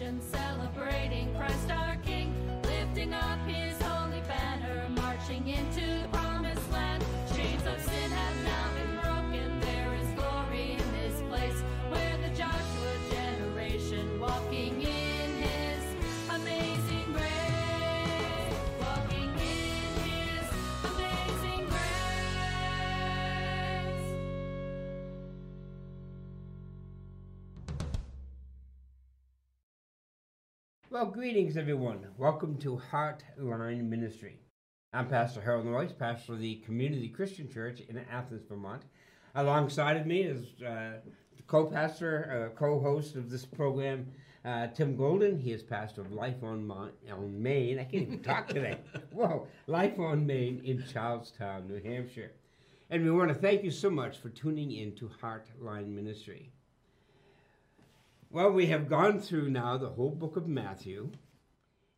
nation celebrating Christ our King, lifting up his holy banner, marching into Well, greetings, everyone. Welcome to Heartline Ministry. I'm Pastor Harold Royce, pastor of the Community Christian Church in Athens, Vermont. Alongside of me is uh, co-pastor, uh, co-host of this program, uh, Tim Golden. He is pastor of Life on, Mon- on Main. I can't even talk today. Whoa, Life on Main in Charlestown, New Hampshire. And we want to thank you so much for tuning in to Heartline Ministry. Well, we have gone through now the whole book of Matthew,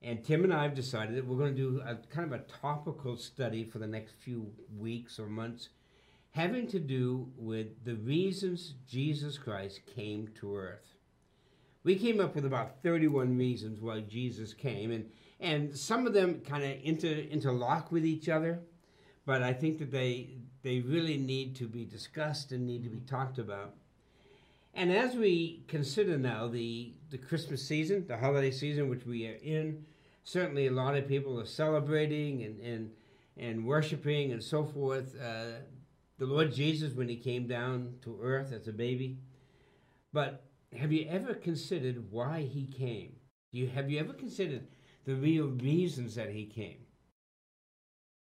and Tim and I have decided that we're going to do a kind of a topical study for the next few weeks or months, having to do with the reasons Jesus Christ came to earth. We came up with about 31 reasons why Jesus came, and, and some of them kind of inter, interlock with each other, but I think that they, they really need to be discussed and need to be talked about. And as we consider now the, the Christmas season, the holiday season which we are in, certainly a lot of people are celebrating and, and, and worshiping and so forth uh, the Lord Jesus when he came down to earth as a baby. But have you ever considered why he came? Do you, have you ever considered the real reasons that he came?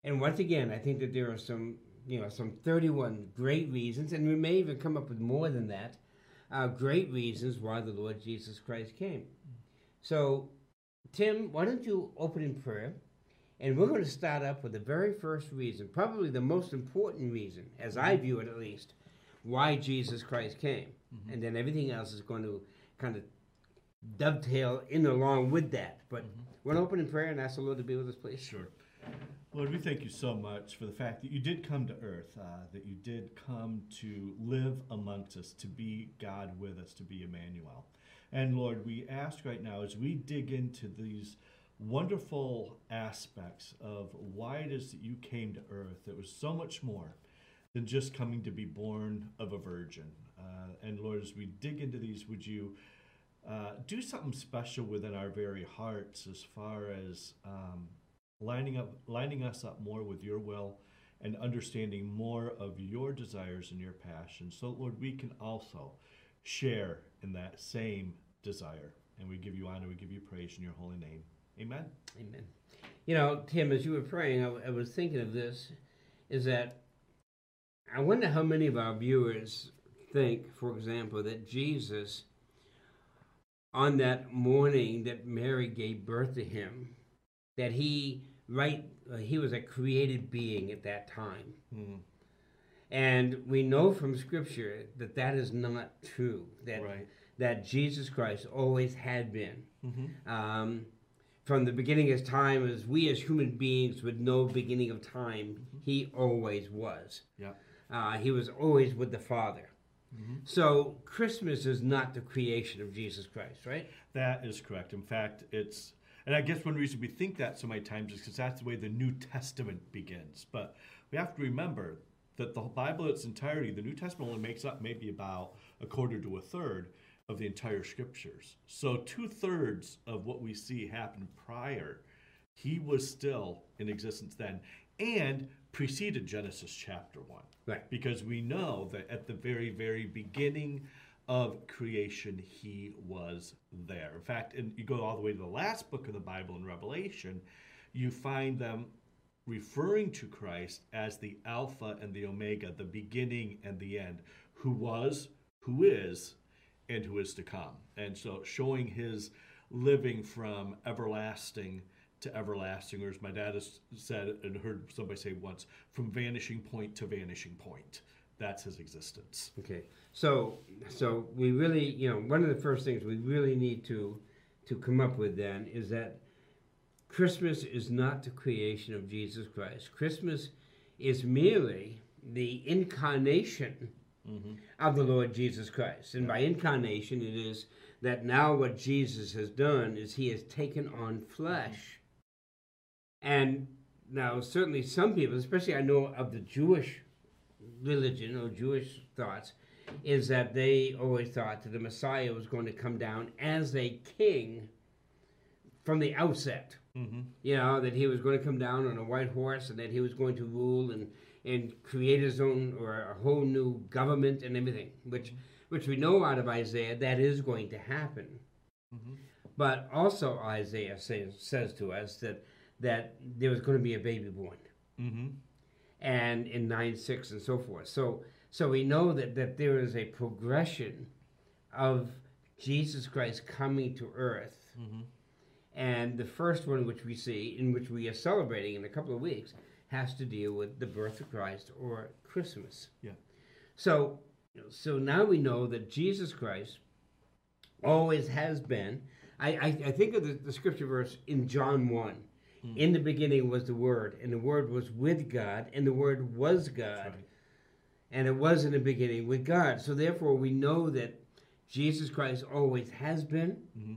And once again, I think that there are some, you know, some 31 great reasons, and we may even come up with more than that uh, great reasons why the Lord Jesus Christ came. So, Tim, why don't you open in prayer? And we're going to start up with the very first reason, probably the most important reason, as I view it at least, why Jesus Christ came. Mm-hmm. And then everything else is going to kind of dovetail in along with that. But Mm-hmm. we're going to open in prayer and ask the Lord to be with us, please. Sure. Lord, we thank you so much for the fact that you did come to earth, uh, that you did come to live amongst us, to be God with us, to be Emmanuel. And Lord, we ask right now as we dig into these wonderful aspects of why it is that you came to earth, that was so much more than just coming to be born of a virgin. Uh, and Lord, as we dig into these, would you uh, do something special within our very hearts as far as um, lining up, lining us up more with your will, and understanding more of your desires and your passions. So, Lord, we can also share in that same desire. And we give you honor, we give you praise in your holy name. Amen. Amen. You know, Tim, as you were praying, I, I was thinking of this is that I wonder how many of our viewers think, for example, that Jesus, on that morning that Mary gave birth to him, that he right uh, he was a created being at that time. Mm, And we know from Scripture that that is not true. That Right. that Jesus Christ always had been. Mhm. Um, from the beginning of time, as we as human beings with no beginning of time, He always was. Yeah. Uh, he was always with the Father. So Christmas is not the creation of Jesus Christ, right? That is correct. In fact, it's, and I guess one reason we think that so many times is because that's the way the New Testament begins. But we have to remember that the Bible in its entirety, the New Testament only makes up maybe about a quarter to a third of the entire scriptures. So two thirds of what we see happened prior. He was still in existence then and preceded Genesis chapter 1. Right. Because we know that at the very, very beginning of creation, he was there. In fact, and you go all the way to the last book of the Bible in Revelation, you find them referring to Christ as the Alpha and the Omega, the beginning and the end, who was, who is, and who is to come. And so showing his living from everlasting to everlasting, or as my dad has said and heard somebody say once, from vanishing point to vanishing point. That's his existence. Okay. So so we really, you know, one of the first things we really need to to come up with then is that Christmas is not the creation of Jesus Christ. Christmas is merely the incarnation mm-hmm. of the Lord Jesus Christ. And by incarnation, it is that now what Jesus has done is he has taken on flesh. Mm-hmm. And now, certainly, some people, especially I know of the Jewish religion or Jewish thoughts, is that they always thought that the Messiah was going to come down as a king from the outset. Mm-hmm. You know, that he was going to come down on a white horse and that he was going to rule and, and create his own or a whole new government and everything, which, which we know out of Isaiah that is going to happen. Mm-hmm. But also, Isaiah says, says to us that, that there was going to be a baby born Mm-hmm. And in 9 6 and so forth. So, so we know that, that there is a progression of Jesus Christ coming to earth. Mm-hmm. And the first one, which we see, in which we are celebrating in a couple of weeks, has to deal with the birth of Christ or Christmas. Yeah. So, so now we know that Jesus Christ always has been. I, I, I think of the, the scripture verse in John 1. In the beginning was the Word, and the Word was with God, and the Word was God Right. and it was in the beginning with God. So therefore, we know that Jesus Christ always has been, Mhm.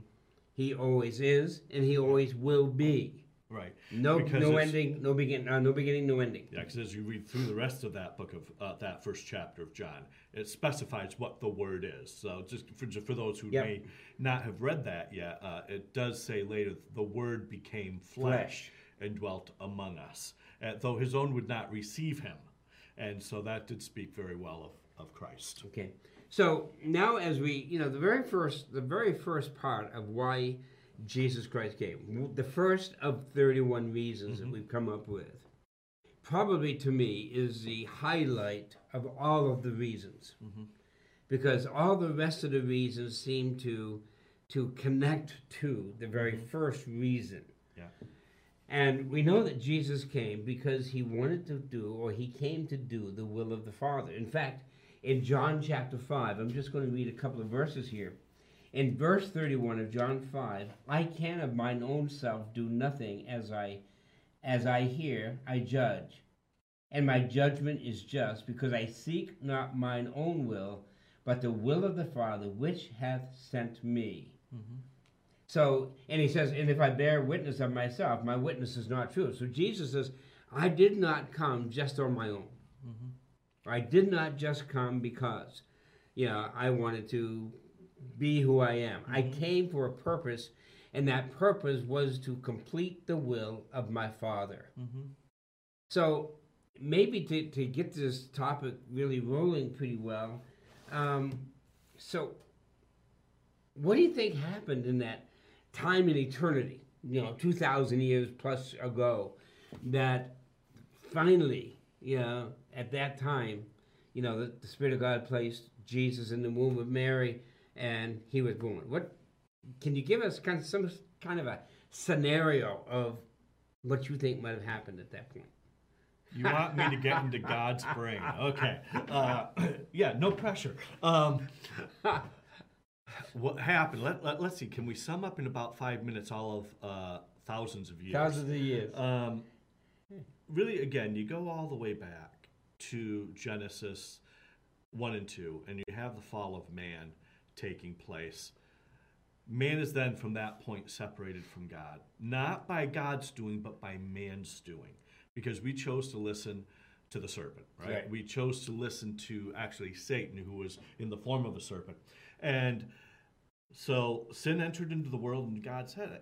He always is, and He always will be. Right. No, Because no ending, no beginning, uh, no beginning, no ending. Yeah, because as you read through the rest of that book of uh, that first chapter of John, it specifies what the word is. So just for, just for those who Yep. may not have read that yet, uh, it does say later, the word became flesh, Flesh. and dwelt among us, uh, though his own would not receive him. And so that did speak very well of, of Christ. Okay. So now, as we, you know, the very first, the very first part of why Jesus Christ came, the first of thirty-one reasons that mm-hmm. we've come up with, probably to me is the highlight of all of the reasons, mm-hmm. because all the rest of the reasons seem to to connect to the very mm-hmm. first reason. Yeah. And we know that Jesus came because he wanted to do, or he came to do, the will of the Father. In fact, in John chapter 5, I'm just going to read a couple of verses here. In verse 31 of John 5, I can of mine own self do nothing as I as I hear, I judge. And my judgment is just, because I seek not mine own will, but the will of the Father which hath sent me. Mm-hmm. So, and he says, and if I bear witness of myself, my witness is not true. So Jesus says, I did not come just on my own. Mm-hmm. I did not just come because, you know, I wanted to be who I am. I came for a purpose, and that purpose was to complete the will of my Father. So, maybe to, to get this topic really rolling pretty well, um, so what do you think happened in that time in eternity, you know, 2,000 years plus ago, that finally, you know, at that time, you know, the, the Spirit of God placed Jesus in the womb of Mary and he was born? What can you give us kind of some kind of a scenario of what you think might have happened at that point? You want me to get into God's brain? Okay. Uh, yeah, no pressure. Um, what happened? Let, let, us see. Can we sum up in about five minutes all of uh, thousands of years? Thousands of years. Um, really, again, you go all the way back to Genesis 1 and 2, and you have the fall of man taking place. Man is then from that point separated from God, not by God's doing, but by man's doing, because we chose to listen to the serpent, right? Right. We chose to listen to actually Satan, who was in the form of a serpent. And so sin entered into the world, and God said,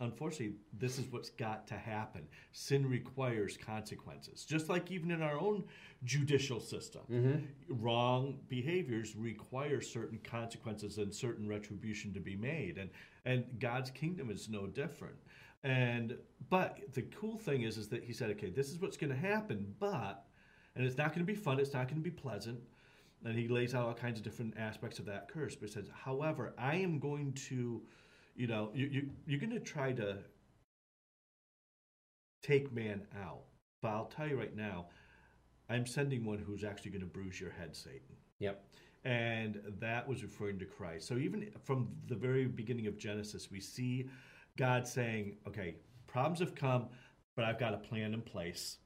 unfortunately, this is what's got to happen. Sin requires consequences, just like even in our own judicial system. Mm-hmm. Wrong behaviors require certain consequences and certain retribution to be made, and and God's kingdom is no different. And but the cool thing is, is that He said, okay, this is what's going to happen, but and it's not going to be fun. It's not going to be pleasant. And he lays out all kinds of different aspects of that curse. But he says, however, I am going to, you know, you, you, you're going to try to take man out. But I'll tell you right now, I'm sending one who's actually going to bruise your head, Satan. Yep. And that was referring to Christ. So even from the very beginning of Genesis, we see God saying, okay, problems have come, but I've got a plan in place.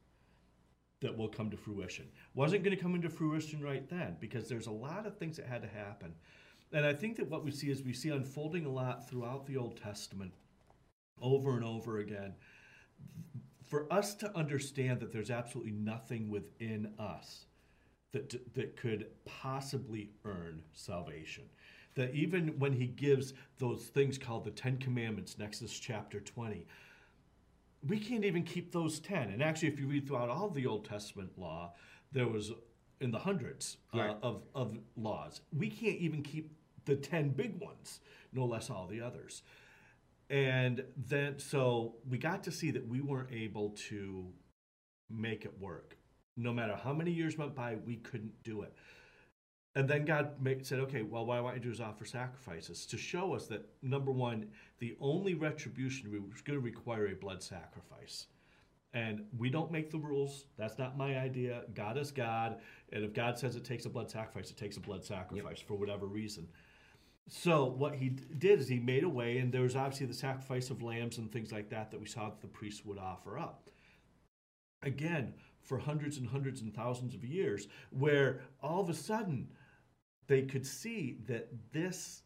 that will come to fruition. Wasn't going to come into fruition right then because there's a lot of things that had to happen. And I think that what we see is we see unfolding a lot throughout the Old Testament over and over again. For us to understand that there's absolutely nothing within us that, that could possibly earn salvation. That even when he gives those things called the Ten Commandments, Exodus chapter 20, we can't even keep those 10. And actually, if you read throughout all the Old Testament law, there was in the hundreds uh, Right. of, of laws. We can't even keep the 10 big ones, no less all the others. And then, so we got to see that we weren't able to make it work. No matter how many years went by, we couldn't do it. And then God made, said, okay, well, what I want you to do is offer sacrifices to show us that, number one, the only retribution was going to require a blood sacrifice. And we don't make the rules. That's not my idea. God is God. And if God says it takes a blood sacrifice, it takes a blood sacrifice for whatever reason. So what he d- did is he made a way, and there was obviously the sacrifice of lambs and things like that that we saw that the priests would offer up. Again, for hundreds and hundreds and thousands of years, where all of a sudden they could see that this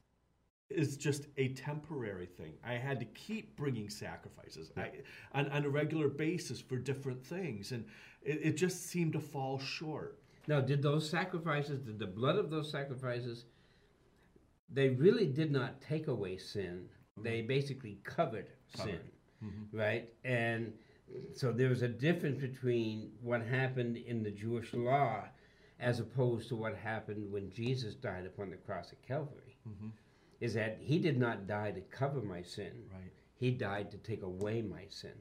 is just a temporary thing. I had to keep bringing sacrifices I, on, on a regular basis for different things, and it, it just seemed to fall short. Now, did those sacrifices, did the blood of those sacrifices, they really did not take away sin. Mm-hmm. They basically covered, sin, mm-hmm. right? And so there was a difference between what happened in the Jewish law as opposed to what happened when Jesus died upon the cross at Calvary. Mm-hmm. Is that he did not die to cover my sin. Right. He died to take away my sin.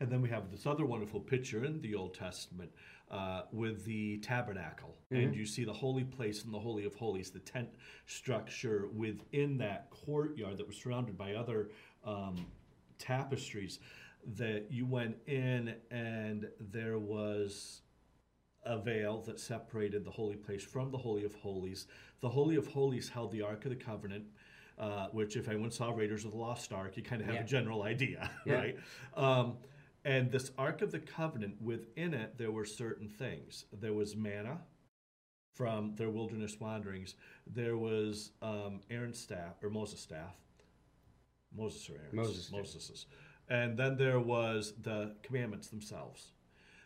And then we have this other wonderful picture in the Old Testament uh, with the tabernacle. And you see the holy place and the Holy of Holies, the tent structure within that courtyard that was surrounded by other um, tapestries. That you went in and there was a veil that separated the holy place from the Holy of Holies. The Holy of Holies held the Ark of the Covenant, uh, which, if anyone saw Raiders of the Lost Ark, you kind of have Yeah. a general idea, Yeah. right? Um, and this Ark of the Covenant, within it, there were certain things. There was manna from their wilderness wanderings. There was um, Aaron's staff, or Moses' staff. Moses or Aaron's? Moses'. Moses's. And then there was the commandments themselves.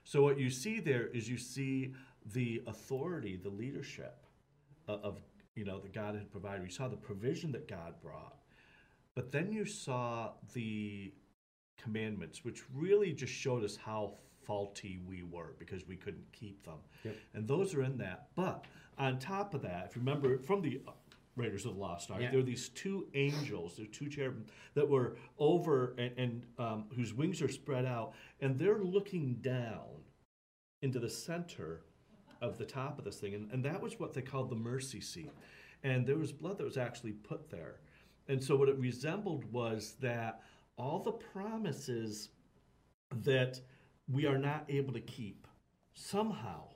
So what you see there is you see the authority, the leadership of, of you know that God had provided. You saw the provision that God brought, but then you saw the commandments, which really just showed us how faulty we were because we couldn't keep them. Yep. And those are in that. But on top of that, if you remember from the Raiders of the Lost Ark, Yeah. there are these two angels, there were two cherubim that were over and, and um, whose wings are spread out, and they're looking down into the center of the top of this thing. And, and that was what they called the mercy seat. And there was blood that was actually put there. And so what it resembled was that all the promises that we are not able to keep, somehow,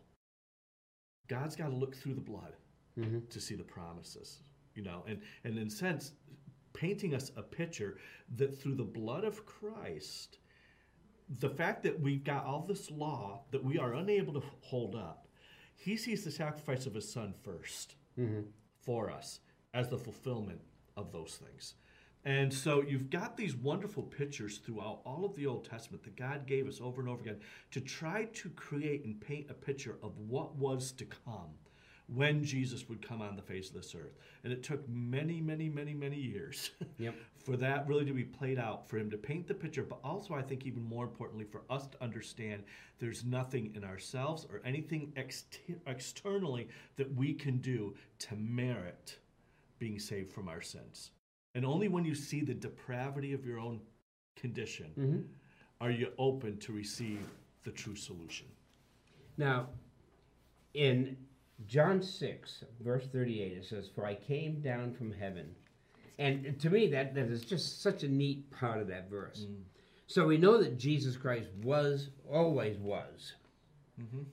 God's got to look through the blood Mhm. to see the promises. You know, and, and in a sense, painting us a picture that through the blood of Christ, the fact that we've got all this law that we are unable to hold up, he sees the sacrifice of his son 1st for us as the fulfillment of those things. And so you've got these wonderful pictures throughout all of the Old Testament that God gave us over and over again to try to create and paint a picture of what was to come when Jesus would come on the face of this earth. And it took many, many, many, many years Yep. for that really to be played out, for him to paint the picture, but also, I think, even more importantly, for us to understand there's nothing in ourselves or anything ext- externally that we can do to merit being saved from our sins. And only when you see the depravity of your own condition mm-hmm. are you open to receive the true solution. Now, in John 6, verse 38, it says, For I came down from heaven. And to me, that, that is just such a neat part of that verse. Mm. So we know that Jesus Christ was, always was, mm-hmm.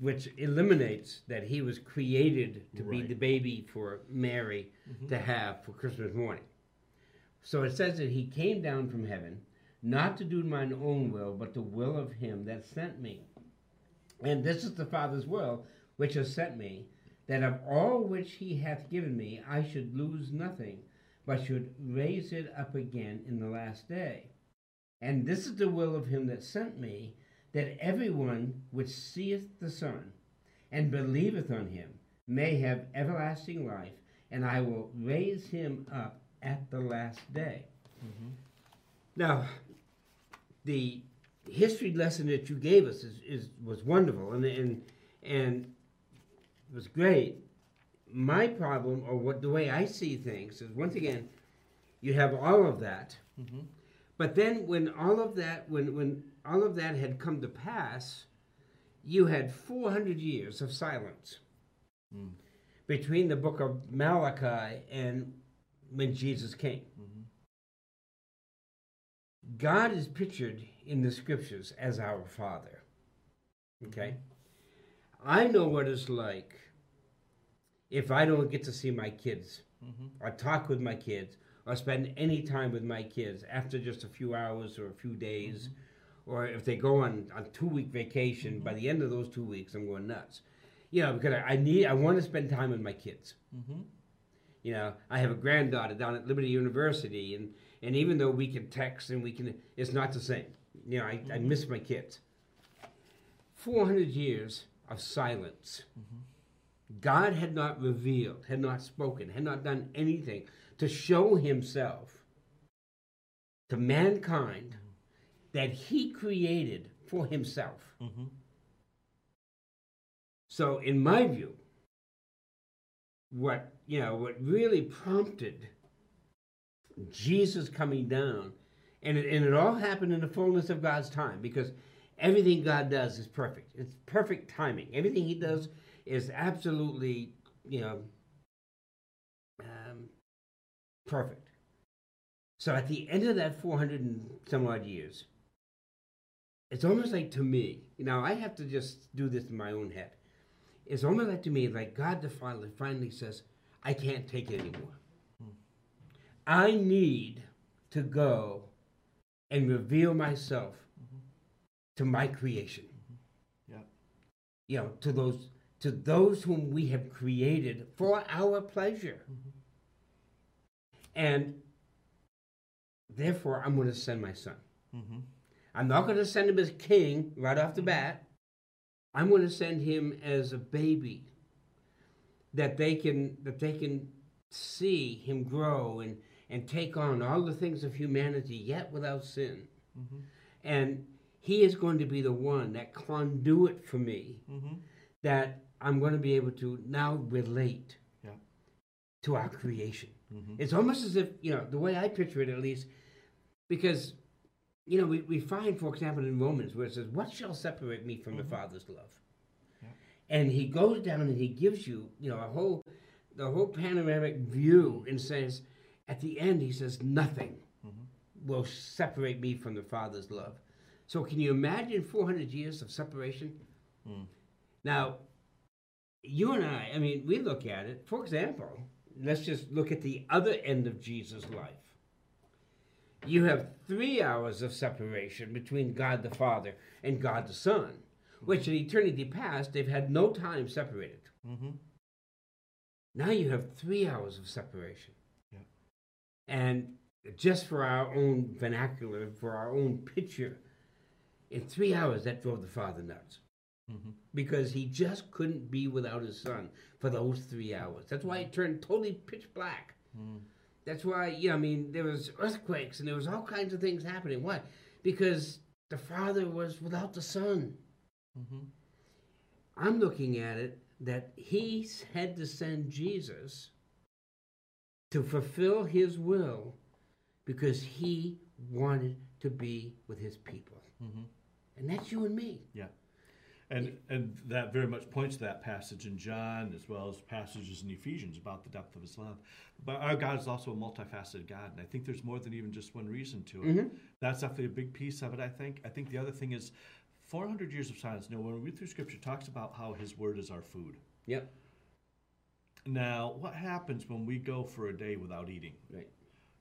Which eliminates that he was created to be the baby for Mary mm-hmm. to have for Christmas morning. So it says that he came down from heaven, not to do mine own will, but the will of him that sent me. And this is the Father's will, which has sent me, that of all which he hath given me, I should lose nothing, but should raise it up again in the last day. And this is the will of him that sent me, that everyone which seeth the Son and believeth on him may have everlasting life, and I will raise him up at the last day. Now, the history lesson that you gave us is, is was wonderful and and and was great. My problem, or what the way I see things, is once again, you have all of that, Mm-hmm. but then when all of that, when when all of that had come to pass, you had four hundred years of silence Mm. between the book of Malachi and when Jesus came. Mhm. God is pictured in the scriptures as our Father. Okay? I know what it's like if I don't get to see my kids Mhm. or talk with my kids or spend any time with my kids after just a few hours or a few days or if they go on a two week vacation by mm-hmm. the end of those two weeks i'm going nuts. You know because i, I need i want to spend time with my kids. Mhm. you know i have a granddaughter down at liberty university and and even though we can text and we can it's not the same. You know i, I mm-hmm. miss my kids. 400 years of silence. Mm-hmm. God had not revealed had not spoken had not done anything to show himself to mankind that he created for himself Mhm. so, in my view, what you know, what really prompted Jesus coming down, and it, and it all happened in the fullness of God's time, because everything God does is perfect. It's perfect timing. Everything He does is absolutely, you know, um, perfect. So, at the end of that four hundred and some odd years, it's almost like to me. Now, I have to just do this in my own head it's almost like to me like God the Father finally says, I can't take it anymore. I need to go and reveal myself to my creation. Yeah. You know, to those to those whom we have created for our pleasure. And therefore I'm going to send my son. Mm-hmm. I'm not going to send him as king right off the bat. I'm going to send him as a baby that they can that they can see him grow and and take on all the things of humanity yet without sin. Mhm. And he is going to be the one that conduit for me Mhm. that I'm going to be able to now relate Yeah. to our creation. Mhm. It's almost as if, you know, the way I picture it at least, because, you know, we, we find, for example, in Romans where it says, What shall separate me from the Father's love? Yeah. And he goes down and he gives you, you know, a whole, the whole panoramic view and says, at the end, he says, Nothing Mhm. will separate me from the Father's love. So can you imagine 400 years of separation? Mm. Now, you and I, I mean, we look at it, for example, let's just look at the other end of Jesus' life. You have three hours of separation between God the Father and God the Son, which in eternity past, they've had no time separated. Mhm. Now you have three hours of separation. Yeah. And just for our own vernacular, for our own picture, in three hours that drove the father nuts. Mhm. Because he just couldn't be without his son for those three hours. That's why it turned totally pitch black. Mm. That's why, you know, I mean, there was earthquakes and there was all kinds of things happening. Why? Because the father was without the son. Mhm. I'm looking at it that he had to send Jesus to fulfill his will because he wanted to be with his people. Mhm. And that's you and me. Yeah. And and that very much points to that passage in John as well as passages in Ephesians about the depth of his love. But our God is also a multifaceted God, and I think there's more than even just one reason to it. Mhm. That's definitely a big piece of it, I think. I think the other thing is 400 years of silence. Know, when we read through scripture, it talks about how his word is our food. Yep. Now, what happens when we go for a day without eating? Right.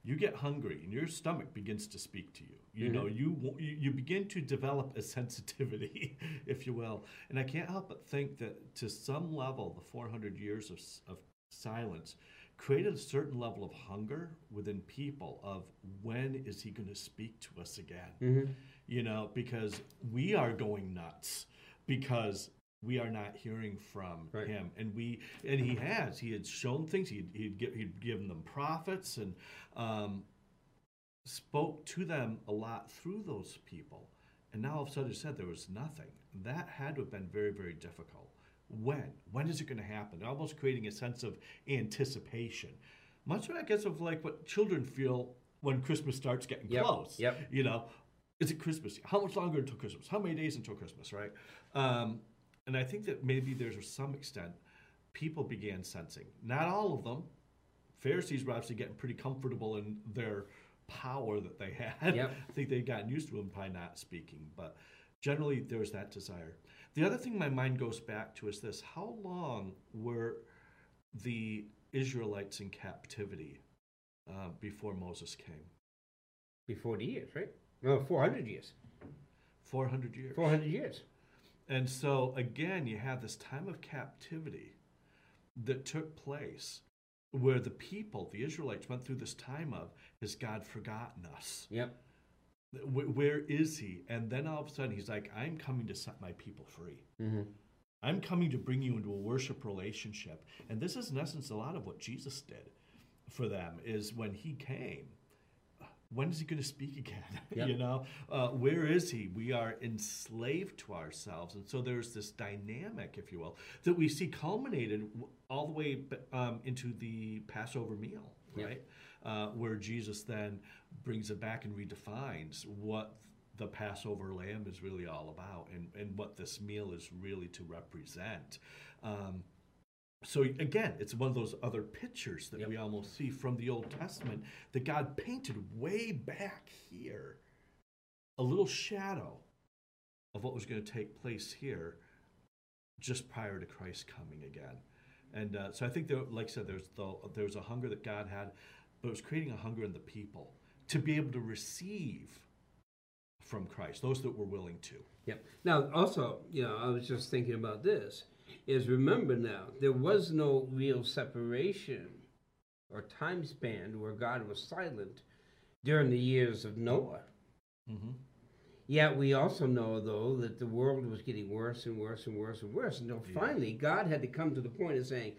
You get hungry and your stomach begins to speak to you. You mm-hmm. know, you, you begin to develop a sensitivity, if you will. And I can't help but think that to some level, the 400 years of, of silence created a certain level of hunger within people of when is he going to speak to us again? Mm-hmm. You know, because we are going nuts because we are not hearing from Right. him. And we and he has. He had shown things. He'd, he'd, he'd given them prophets and um, spoke to them a lot through those people. And now all of a sudden he said there was nothing. That had to have been very very difficult. When? When is it going to happen almost creating a sense of anticipation. Much of i guess of like what children feel when christmas starts getting Yep, close. Yep. you know is it christmas? How much longer until christmas? How many days until christmas right? Um, and i think that maybe there's to some extent people began sensing not all of them pharisees were actually getting pretty comfortable in their power that they had Yep. i think they'd gotten used to him by not speaking but generally there was that desire the other thing my mind goes back to is this how long were the israelites in captivity uh, before moses came Before 40 years, right? No, 400 years. 400 years 400 years. And so again, you have this time of captivity that took place where the people, the Israelites, went through this time of, has God forgotten us? Yep. Where is he? And then all of a sudden, he's like, I'm coming to set my people free. Mm-hmm. I'm coming to bring you into a worship relationship. And this is, in essence, a lot of what Jesus did for them is when he came. When is he going to speak again? Yep. you know, uh, where is he? We are enslaved to ourselves, and so there's this dynamic, if you will, that we see culminated all the way um, into the Passover meal, Yep. right? Uh, where Jesus then brings it back and redefines what the Passover lamb is really all about and, and what this meal is really to represent. Um, so again, it's one of those other pictures that Yep. we almost see from the Old Testament that God painted way back here, a little shadow of what was going to take place here just prior to Christ coming again. And uh, so I think, there, like I said, there's the, there was a hunger that God had, but it was creating a hunger in the people to be able to receive from Christ, those that were willing to. Yep. Now, also, you know, I was just thinking about this. Is remember now, there was no real separation or time span where God was silent during the years of Noah. Mm-hmm. Yet we also know, though, that the world was getting worse and worse and worse and worse until Yeah. finally God had to come to the point of saying,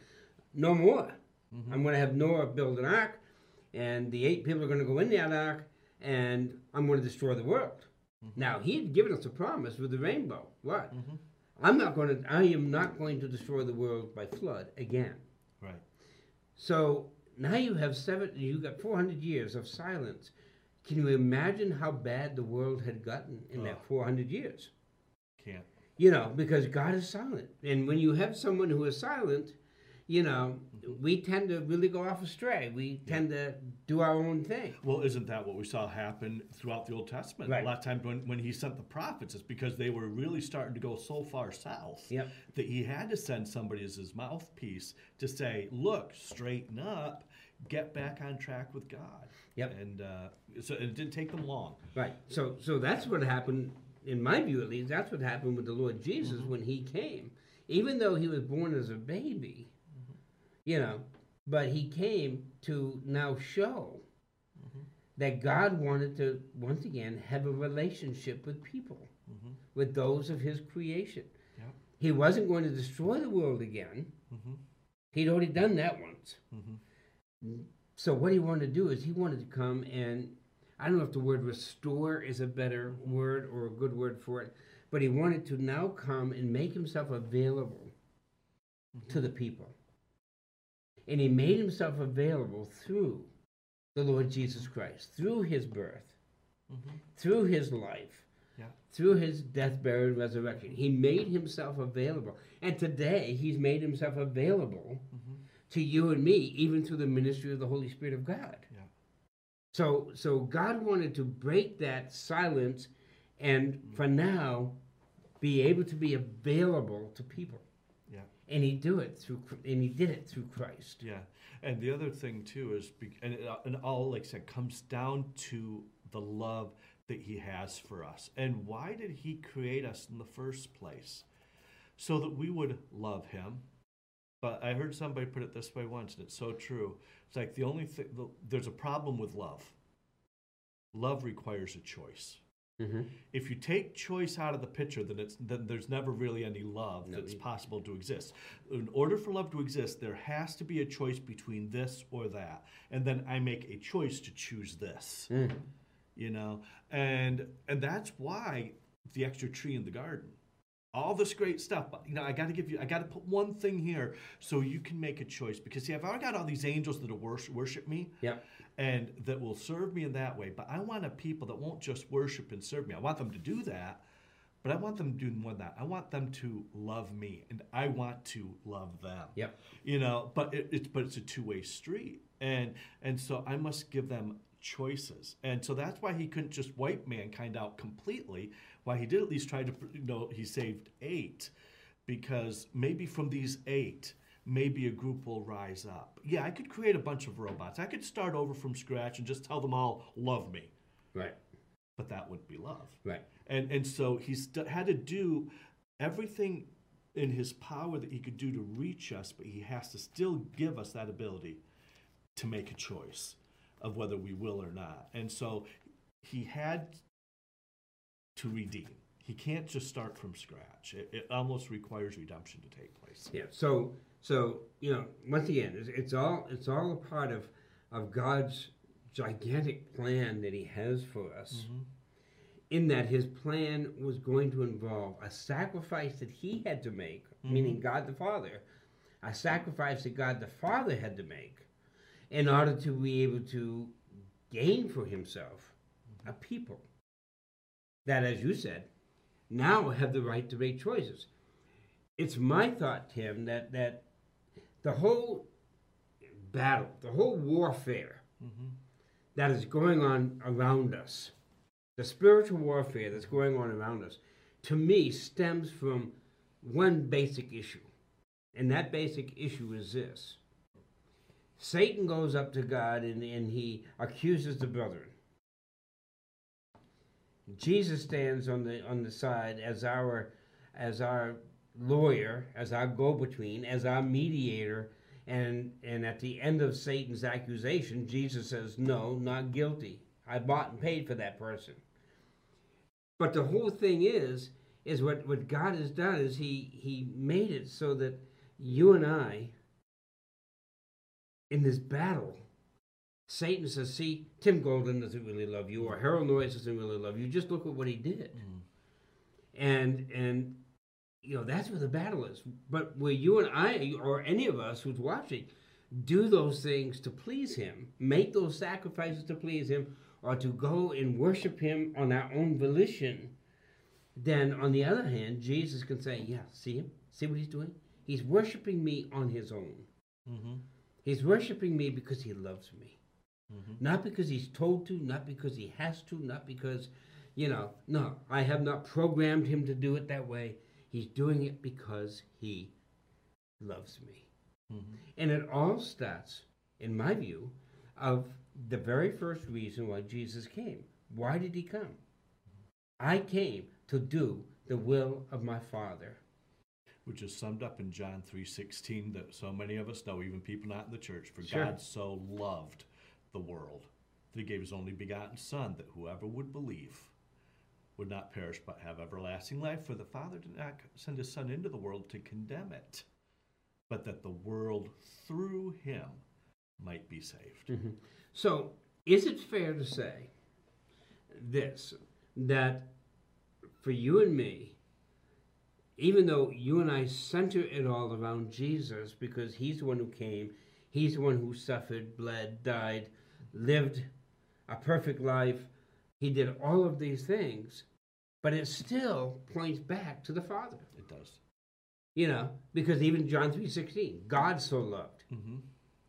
No more. Mm-hmm. I'm going to have Noah build an ark, and the eight people are going to go in that ark, and I'm going to destroy the world. Mm-hmm. Now, he had given us a promise with the rainbow. What? Mm-hmm. I'm not going to, I am not going to destroy the world by flood again. Right. So now you have seven, you got 400 years of silence. Can you imagine how bad the world had gotten in that 400 years? Can't. You know, because God is silent. And when you have someone who is silent, you know, we tend to really go off astray. We tend to do our own thing. Well, isn't that what we saw happen throughout the Old Testament? Right. A lot of times when, when he sent the prophets, it's because they were really starting to go so far south Yep. that he had to send somebody as his mouthpiece to say, look, straighten up, get back on track with God. Yep. And uh, so it didn't take them long. Right. So so that's what happened in my view at least, that's what happened with the Lord Jesus when he came. Even though he was born as a baby, you know, but he came to now show mm-hmm. that God wanted to once again have a relationship with people, mm-hmm. with those of his creation. Yep. He wasn't going to destroy the world again. Mm-hmm. He'd already done that once. So what he wanted to do is he wanted to come and I don't know if the word restore is a better word or a good word for it, but he wanted to now come and make himself available to the people. And he made himself available through the Lord Jesus Christ, through his birth, mm-hmm. through his life, Yeah. through his death, burial, and resurrection. He made himself available. And today, he's made himself available mm-hmm. to you and me, even through the ministry of the Holy Spirit of God. Yeah. So, so God wanted to break that silence and mm-hmm. for now be able to be available to people. And he do it through, and he did it through Christ. Yeah. And the other thing too is, and, it, uh, and all like I said comes down to the love that He has for us. And why did He create us in the first place? So that we would love Him. But I heard somebody put it this way once, and it's so true. It's like the only thing the, there's a problem with love. Love requires a choice. Mm-hmm. If you take choice out of the picture, then it's then there's never really any love No, that's possible to exist. In order for love to exist, there has to be a choice between this or that, and then I make a choice to choose this. Mm. You know, and and that's why the extra tree in the garden, all this great stuff. But you know, I got to give you, I got to put one thing here so you can make a choice. Because see, I've already got all these angels that will worship, worship me Yep. and that will serve me in that way. But I want a people that won't just worship and serve me. I want them to do that, but I want them to do more than that. I want them to love me, and I want to love them. Yep. You know, but it, it's but it's a two way street, and and so I must give them choices, and so that's why he couldn't just wipe mankind out completely. Why he did at least try to, you know, he saved eight, because maybe from these eight maybe a group will rise up. Yeah, I could create a bunch of robots. I could start over from scratch and just tell them all, love me. Right. But that wouldn't be love. Right. And, and so he's d- had to do everything in his power that he could do to reach us, but he has to still give us that ability to make a choice of whether we will or not. And so he had to redeem. He can't just start from scratch. It, it almost requires redemption to take place. Yeah. So so you know once again it's, it's all it's all a part of of God's gigantic plan that He has for us. Mm-hmm. In that His plan was going to involve a sacrifice that He had to make, mm-hmm. meaning God the Father, a sacrifice that God the Father had to make, in order to be able to gain for Himself mm-hmm. a people that, as you said, now have the right to make choices it's my thought, Tim, that that the whole battle, the whole warfare mm-hmm. that is going on around us, the spiritual warfare that's going on around us, to me stems from one basic issue. And that basic issue is this Satan goes up to God and, and he accuses the brethren. Jesus stands on the on the side as our as our lawyer, as our go-between, as our mediator, and and at the end of Satan's accusation, Jesus says, "No, not guilty. I bought and paid for that person." But the whole thing is, is what what God has done is He He made it so that you and I, in this battle, Satan says, "See, Tim Golden doesn't really love you, or Harold Noyes doesn't really love you. Just look at what he did." And and you know that's where the battle is. But where you and I, or any of us who's watching, do those things to please Him, make those sacrifices to please Him, or to go and worship Him on our own volition, then on the other hand, Jesus can say, "Yeah, see him, see what He's doing. He's worshiping me on His own. Mm-hmm. He's worshiping me because He loves me." Mm-hmm. Not because he's told to, not because he has to, not because, you know, no, I have not programmed him to do it that way. He's doing it because he loves me. Mm-hmm. And it all starts, in my view, of the very first reason why Jesus came. Why did he come? Mm-hmm. I came to do the will of my Father. which is summed up in John 3:16 that so many of us know even people not in the church for Sure. God so loved the world that he gave his only begotten son that whoever would believe would not perish but have everlasting life. For the father did not send his son into the world to condemn it but that the world through him might be saved. Mm-hmm. So, is it fair to say this that for you and me, even though you and I center it all around Jesus because he's the one who came, he's the one who suffered, bled, died, lived a perfect life, he did all of these things, but it still points back to the Father. it does You know, because even John 3:16, God so loved. mm-hmm.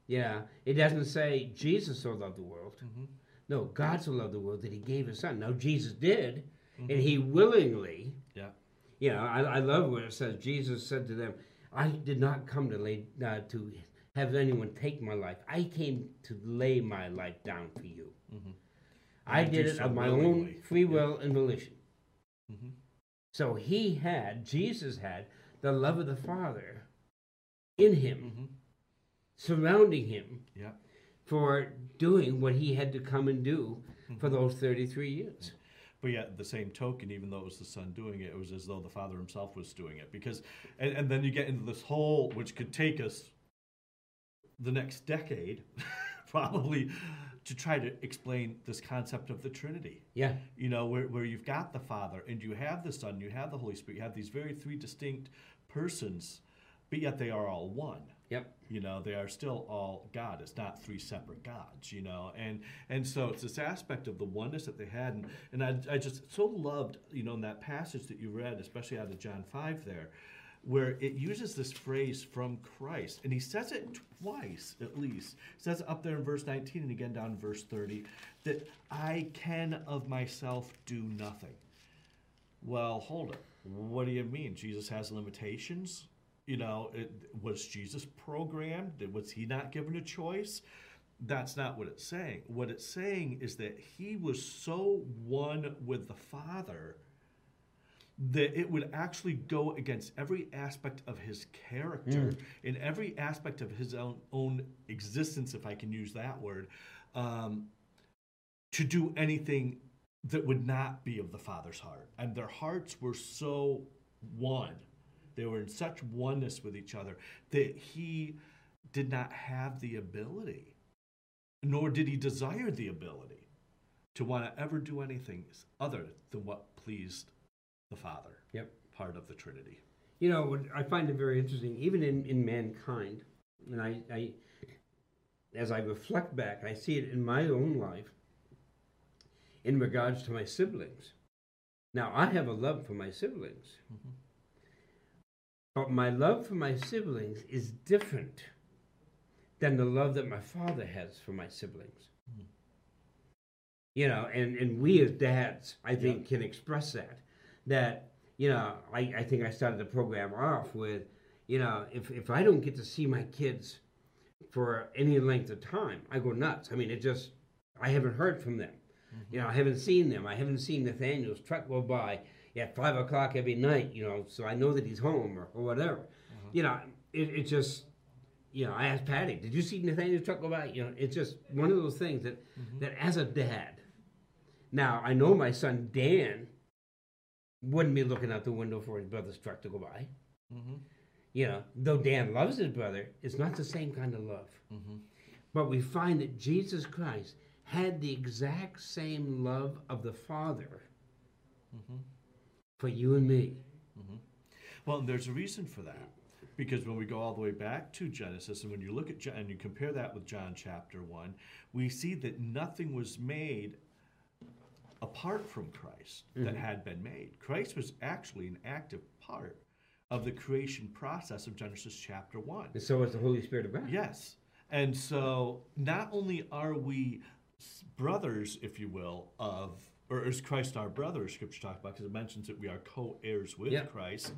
Yeah, it doesn't say Jesus so loved the world. Mm-hmm. No, God so loved the world that He gave His Son. Now Jesus did, and He willingly. yeah You know, I, I love what it says. Jesus said to them, "I did not come to lay uh, to have anyone take my life. I came to lay my life down for you. Mhm. I did it so of my willingly. own free Yeah. will and volition. Mhm. So he had, Jesus had, the love of the Father in him, Mhm. surrounding him Yeah. for doing what he had to come and do for Mhm. those 33 years. But yet, the same token, even though it was the son doing it, it was as though the father himself was doing it. Because, and, and then you get into this whole, which could take us the next decade, probably, to try to explain this concept of the Trinity. Yeah. You know, where, where you've got the Father and you have the Son, you have the Holy Spirit, you have these very three distinct persons, but yet they are all one. Yep. You know, they are still all God. It's not three separate gods, you know. And and so it's this aspect of the oneness that they had. And, and I, I just so loved, you know, in that passage that you read, especially out of John 5 there, where it uses this phrase from Christ. And he says it twice, at least. It says up there in verse 19 and again down in verse 30 that I can of myself do nothing. Well, hold it. What do you mean? Jesus has limitations? You know, it, was Jesus programmed? Was he not given a choice? That's not what it's saying. What it's saying is that he was so one with the Father that it would actually go against every aspect of his character, in every aspect of his own, own existence, if I can use that word, um, to do anything that would not be of the Father's heart. And their hearts were so one. They were in such oneness with each other that he did not have the ability, nor did he desire the ability to want to ever do anything other than what pleased the Father, Yep. part of the Trinity. You know, I find it very interesting, even in, in mankind, and I, I, as I reflect back, I see it in my own life in regards to my siblings. Now, I have a love for my siblings, Mhm. but my love for my siblings is different than the love that my father has for my siblings. Mhm. You know, and, and we as dads, I think, can express that. That, you know, I, I think I started the program off with, you know, if, if I don't get to see my kids for any length of time, I go nuts. I mean, it just, I haven't heard from them. Mm-hmm. You know, I haven't seen them. I haven't seen Nathaniel's truck go by at five o'clock every night, you know, so I know that he's home or, or whatever. Mm-hmm. You know, it, it just, you know, I asked Patty, did you see Nathaniel's truck go by? You know, it's just one of those things that, mm-hmm. that as a dad, now I know my son Dan wouldn't be looking out the window for his brother's truck to go by. Mm-hmm. You know, though Dan loves his brother, it's not the same kind of love. Mm-hmm. But we find that Jesus Christ had the exact same love of the Father Mm-hmm. for you and me. Well, and there's a reason for that. Because when we go all the way back to Genesis, and when you look at John, and you compare that with John chapter 1, we see that nothing was made apart from Christ that mm-hmm. had been made. Christ was actually an active part of the creation process of Genesis chapter 1. And so is the Holy Spirit of God. Yes. And so not only are we brothers, if you will, of, or is Christ our brother, as scripture talks about, because it mentions that we are co heirs with Yeah. Christ.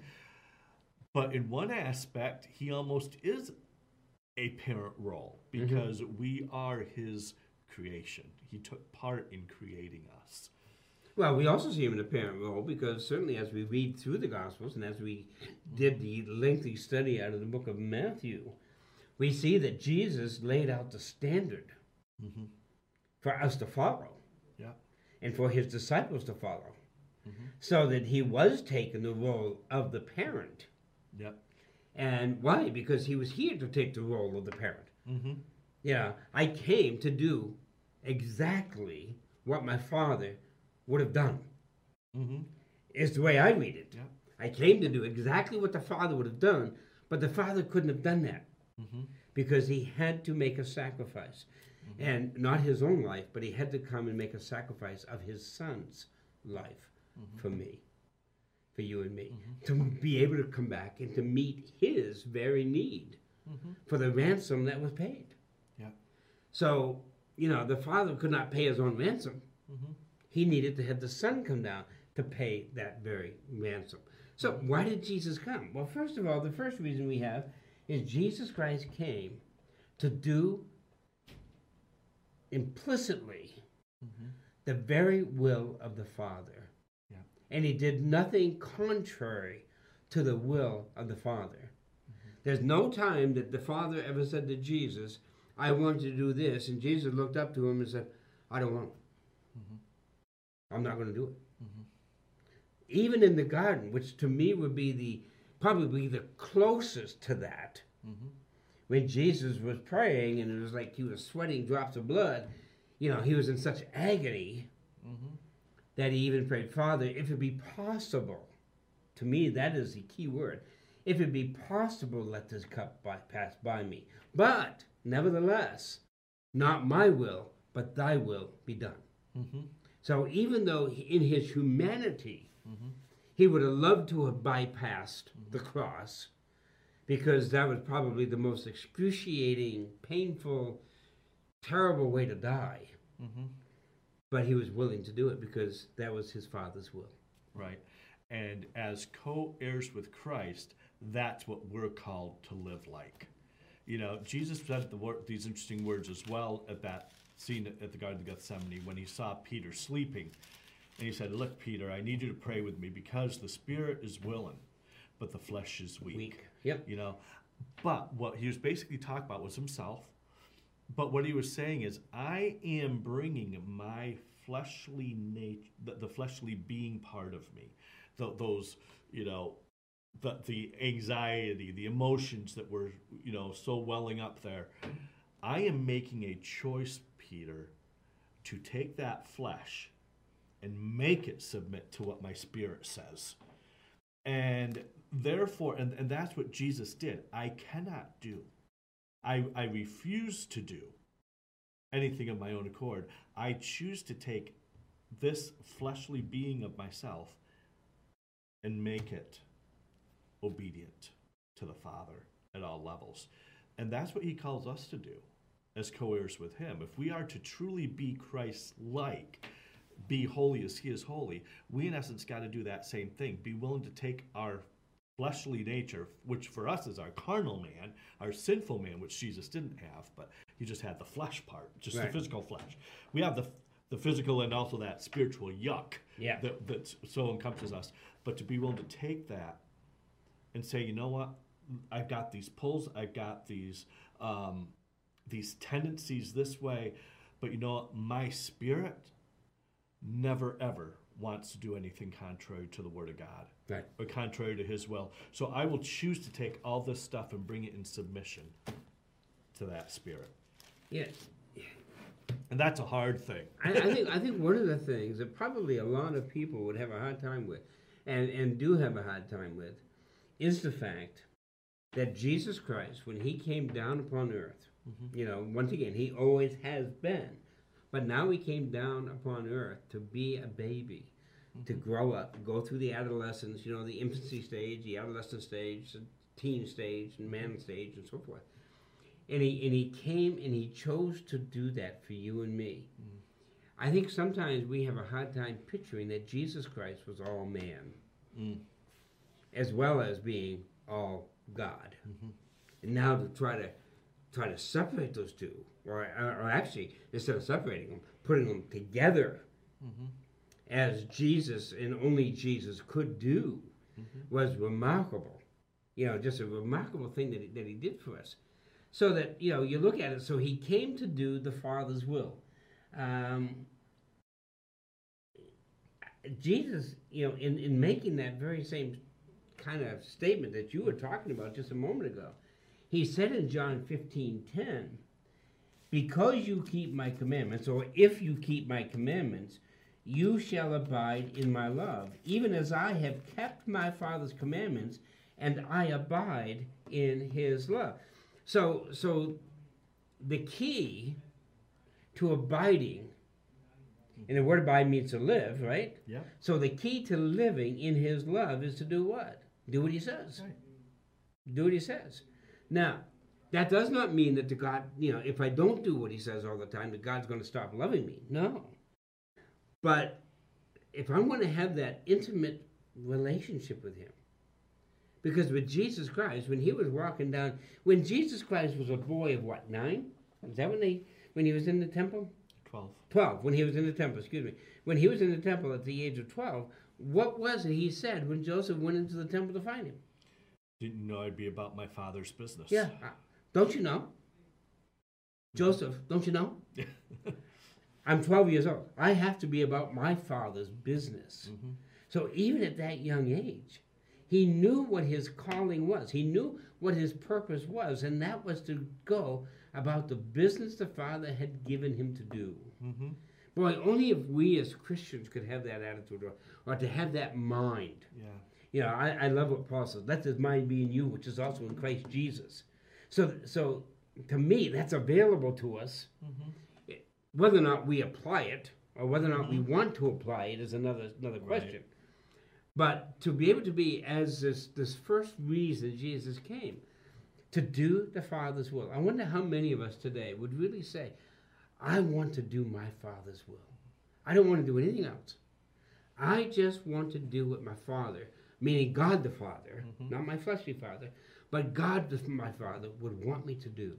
But in one aspect, he almost is a parent role mm-hmm. because we are his creation. He took part in creating us. Well, we also see him in a parent role because certainly as we read through the Gospels and as we did the lengthy study out of the book of Matthew, we see that Jesus laid out the standard Mm-hmm. for us to follow Yeah. and for his disciples to follow. So that he was taking the role of the parent. Yep. And why? Because he was here to take the role of the parent. Mm-hmm. Yeah, I came to do exactly what my father would have done. Mm-hmm. Is the way I read it. Yep. I came to do exactly what the father would have done, but the father couldn't have done that Mm-hmm. because he had to make a sacrifice. And not his own life, but he had to come and make a sacrifice of his son's life for me, for you and me, to be able to come back and to meet his very need Mm-hmm. for the ransom that was paid. So, you know, the father could not pay his own ransom. Mm-hmm. He needed to have the son come down to pay that very ransom. So, why did Jesus come? Well, first of all, the first reason we have is Jesus Christ came to do implicitly the very will of the Father. Yeah. And he did nothing contrary to the will of the Father. There's no time that the Father ever said to Jesus, I want you to do this. And Jesus looked up to him and said, I don't want it. I'm not going to do it. Mm-hmm. Even in the garden, which to me would be the probably the closest to that, mm-hmm. when Jesus was praying and it was like he was sweating drops of blood, you know, he was in such agony that he even prayed, Father, if it be possible, to me that is the key word. If it be possible, let this cup by, pass by me. But nevertheless, not my will, but thy will be done. Mm-hmm. So even though he- in his humanity, mm-hmm. he would have loved to have bypassed mm-hmm. the cross because that was probably the most excruciating, painful, terrible way to die. But he was willing to do it because that was his father's will. Right. And as co heirs with Christ, that's what we're called to live like. You know, Jesus said the word, these interesting words as well at that scene at- the Garden of Gethsemane when he saw Peter sleeping. And he said, Look, Peter, I need you to pray with me because the spirit is willing, but the flesh is weak. Weak. Yep. You know, but what he was basically talking about was himself. But what he was saying is, I am bringing my fleshly nature, the, the fleshly being part of me, Th those, you know, the, the anxiety, the emotions that were, you know, so welling up there. I am making a choice, Peter, to take that flesh and make it submit to what my spirit says. And therefore, and, and that's what Jesus did. I cannot do. I, I refuse to do anything of my own accord. I choose to take this fleshly being of myself and make it obedient to the Father at all levels. And that's what he calls us to do as co heirs with him. If we are to truly be Christ like, be holy as he is holy, we in essence got to do that same thing. Be willing to take our fleshly nature, which for us is our carnal man, our sinful man, which Jesus didn't have, but he just had the flesh part, just Right. the physical flesh. We have the the physical and also that spiritual yuck Yeah. that, that so encompasses us. But to be willing to take that and say, you know what, I've got these pulls, I've got these um, these tendencies this way, but you know what, my spirit never ever wants to do anything contrary to the Word of God Right. or contrary to His will. So I will choose to take all this stuff and bring it in submission to that spirit, Yeah. and that's a hard thing. I, I think I think one of the things that probably a lot of people would have a hard time with, and and do have a hard time with, is the fact that Jesus Christ, when he came down upon earth, mm-hmm. you know, once again, he always has been, but now he came down upon earth to be a baby, to mm-hmm. grow up, go through the adolescence, you know, the infancy stage, the adolescent stage, the teen stage, and man mm-hmm. stage, and so forth. And he and he came and he chose to do that for you and me. Mm. I think sometimes we have a hard time picturing that Jesus Christ was all man, Mm. As well as being all God. Mm-hmm. And now to try to try to separate those two, or, or actually instead of separating them, putting them together, mm-hmm. as Jesus and only Jesus could do, mm-hmm. was remarkable. You know, just a remarkable thing that he, that he did for us. So that you know, you look at it. So he came to do the Father's will. Um, Jesus, you know, in, in making that very same kind of statement that you were talking about just a moment ago, he said in John 15 10, Because you keep my commandments, or if you keep my commandments, you shall abide in my love, even as I have kept my Father's commandments, and I abide in his love. So, so the key to abiding, and the word abide means to live, right? Yeah. So the key to living in his love is to do what? Do what he says. Right. Do what he says. Now, that does not mean that the God, you know, if I don't do what he says all the time, that God's going to stop loving me. No. But if I'm going to have that intimate relationship with him, Because with Jesus Christ, when he was walking down, when Jesus Christ was a boy of what, nine? Is that when they when he was in the temple? 12. 12, when he was in the temple, excuse me. When he was in the temple at the age of 12, what was it he said when Joseph went into the temple to find him? Didn't know I'd be about my father's business. Yeah. uh, Don't you know? Joseph, don't you know? I'm 12 years old. I have to be about my father's business. Mhm. So even at that young age, he knew what his calling was. He knew what his purpose was, and that was to go about the business the Father had given him to do. Mhm. Boy, only if we as Christians could have that attitude or, or to have that mind. Yeah. You know, I, I love what Paul says. Let this mind be in you, which is also in Christ Jesus. So, so to me, that's available to us. Mhm. Whether or not we apply it or whether or not we want to apply it is another another Right. question. But to be able to be as this this first reason Jesus came, to do the Father's will. I wonder how many of us today would really say, I want to do my Father's will. I don't want to do anything else. I just want to do what my Father, meaning God the Father, mm-hmm. not my fleshly Father, but God the, my Father would want me to do.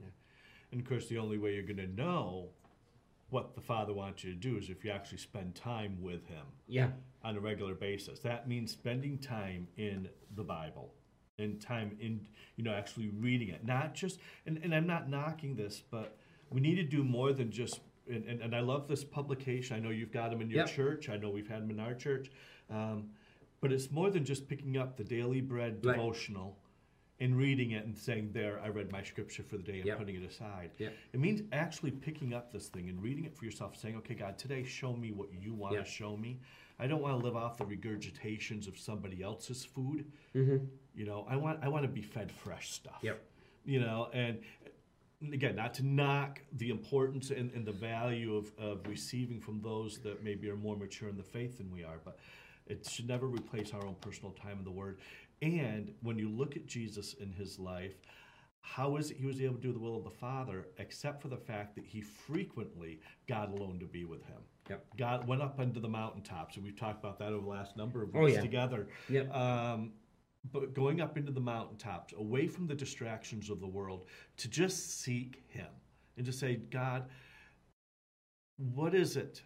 And of course, the only way you're going to know what the Father wants you to do is if you actually spend time with Him Yeah, on a regular basis. That means spending time in the Bible and time in, you know, actually reading it. Not just, and, and I'm not knocking this, but we need to do more than just, and, and, and I love this publication. I know you've got them in your Yep. church. I know we've had them in our church. Um, but it's more than just picking up the daily bread Right. devotional and reading it and saying, There, I read my scripture for the day and Yep. putting it aside. Yep. It means actually picking up this thing and reading it for yourself, saying, Okay, God, today show me what you want to show me. I don't want to live off the regurgitations of somebody else's food. mm-hmm. You know, I want I want to be fed fresh stuff. Yep. You know, and again, not to knock the importance and, and the value of, of receiving from those that maybe are more mature in the faith than we are, but it should never replace our own personal time in the Word. And when you look at Jesus in his life, how is it he was able to do the will of the Father, except for the fact that he frequently got alone to be with him? Yep. God went up into the mountaintops, and we've talked about that over the last number of Oh, weeks yeah. together. Yep. Um, but going up into the mountaintops, away from the distractions of the world, to just seek Him and to say, God, what is it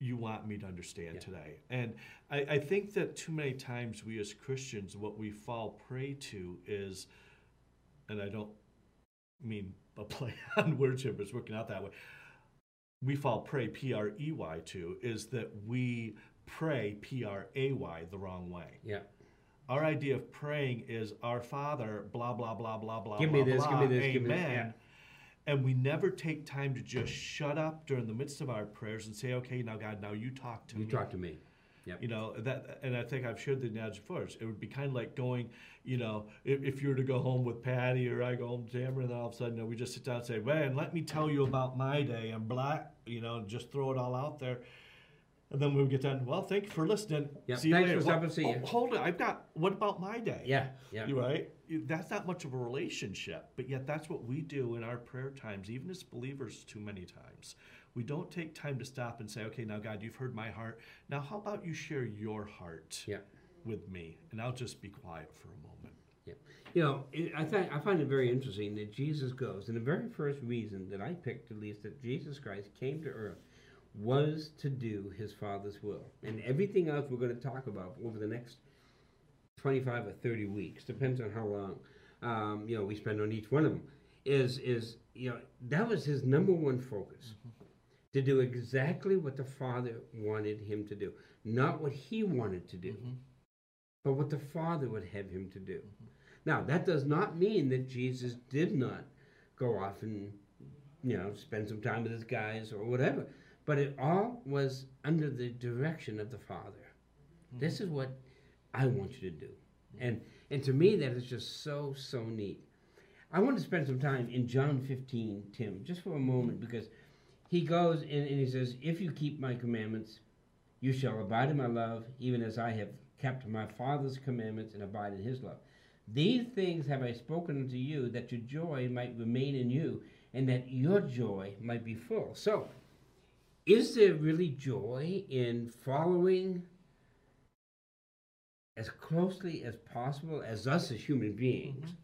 you want me to understand Yeah. today? And I, I think that too many times we as Christians, what we fall prey to is, and I don't mean a play on words here, but it's working out that way. We fall prey, P R E Y, to, is that we pray, P R A Y, the wrong way. Yeah. Our idea of praying is our Father, blah, blah, blah, blah, blah, Give me blah, this, give blah, me this, give me this, amen. yeah. And we never take time to just shut up during the midst of our prayers and say, okay, now God, now you talk to You me. You talk to me. Yep. You know that, and I think I've shared the analogy before. It would be kind of like going, you know, if, if you were to go home with Patty or I go home with Tamara, and then all of a sudden you know, we just sit down and say, "Man, let me tell you about my day," and blah, you know, just throw it all out there. And then we would get done. Well, thank you for listening. See you thanks later. for Well, stopping, see oh. Hold it. I've got. What about my day? Yeah. Yeah. You right? That's not much of a relationship, but yet that's what we do in our prayer times, even as believers, too many times. We don't take time to stop and say, okay, now, God, you've heard my heart. Now, how about you share your heart Yeah. with me? And I'll just be quiet for a moment. Yeah. You know, it, I think I find it very interesting that Jesus goes, and the very first reason that I picked, at least, that Jesus Christ came to earth was to do his Father's will. And everything else we're going to talk about over the next 25 or 30 weeks, depends on how long, um, you know, we spend on each one of them, is, is, you know, that was his number one focus. Mm-hmm. To do exactly what the Father wanted him to do. Not what he wanted to do, mm-hmm. but what the Father would have him to do. Mm-hmm. Now, that does not mean that Jesus did not go off and, you know, spend some time with his guys or whatever. But it all was under the direction of the Father. Mm-hmm. This is what I want you to do. And and to me that is just so, so neat. I want to spend some time in John 15, Tim, just for a moment, mm-hmm. because he goes and, and he says, If you keep my commandments, you shall abide in my love, even as I have kept my Father's commandments and abide in his love. These things have I spoken unto you, that your joy might remain in you, and that your joy might be full. So, is there really joy in following as closely as possible as us as human beings,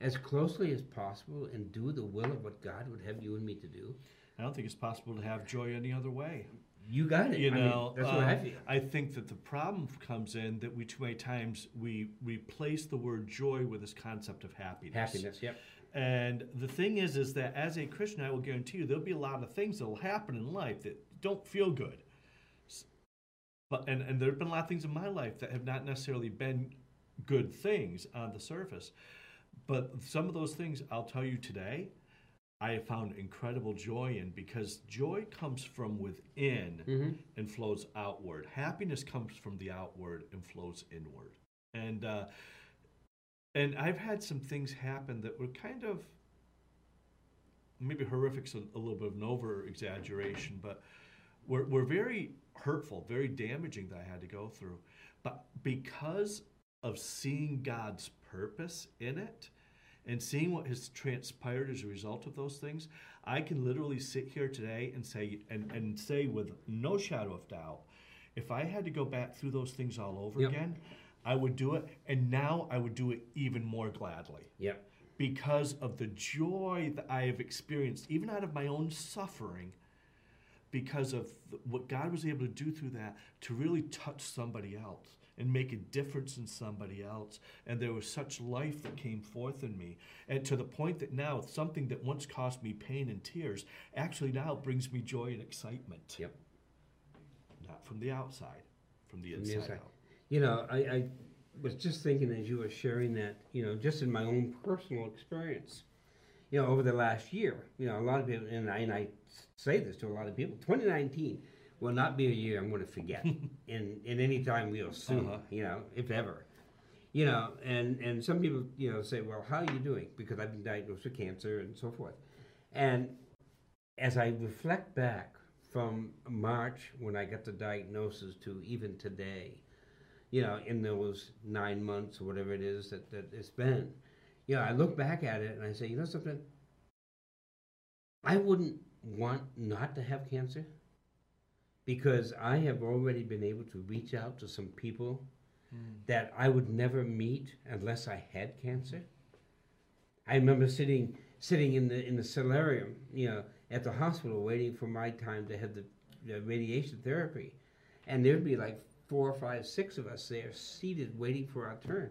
as closely as possible and do the will of what God would have you and me to do. I don't think it's possible to have joy any other way. You got it. You I mean, know, that's what I um, feel. I think that the problem comes in that we too many times we replace the word joy with this concept of happiness. Happiness, yep. And the thing is, is that as a Christian, I will guarantee you there'll be a lot of things that will happen in life that don't feel good. But and, and there have been a lot of things in my life that have not necessarily been good things on the surface. But some of those things I'll tell you today, I have found incredible joy in because joy comes from within Mm-hmm. and flows outward. Happiness comes from the outward and flows inward. And uh, and I've had some things happen that were kind of maybe horrific's a, a little bit of an over exaggeration, but were, were very hurtful, very damaging that I had to go through. But because of seeing God's purpose in it and seeing what has transpired as a result of those things, I can literally sit here today and say and, and say with no shadow of doubt, if I had to go back through those things all over Yep. again, I would do it, and now I would do it even more gladly Yep. because of the joy that I have experienced, even out of my own suffering, because of what God was able to do through that to really touch somebody else and make a difference in somebody else. And there was such life that came forth in me. And to the point that now something that once caused me pain and tears actually now brings me joy and excitement. Yep. Not from the outside, from the From the inside inside. out. You know, I, I was just thinking as you were sharing that, you know, just in my own personal experience, you know, over the last year, you know, a lot of people, and I, and I say this to a lot of people, 2019 will not be a year I'm going to forget in, in any time real soon, Uh-huh. you know, if ever. You know, and, and some people, you know, say, well, how are you doing? Because I've been diagnosed with cancer and so forth. And as I reflect back from March when I got the diagnosis to even today, you know, in those nine months or whatever it is that, that it's been, you know, I look back at it and I say, you know something? I wouldn't want not to have cancer because I have already been able to reach out to some people hmm. that I would never meet unless I had cancer. I remember sitting sitting in the in the solarium, you know, at the hospital waiting for my time to have the, the radiation therapy, and there'd be like four, five, six of us there seated waiting for our turn,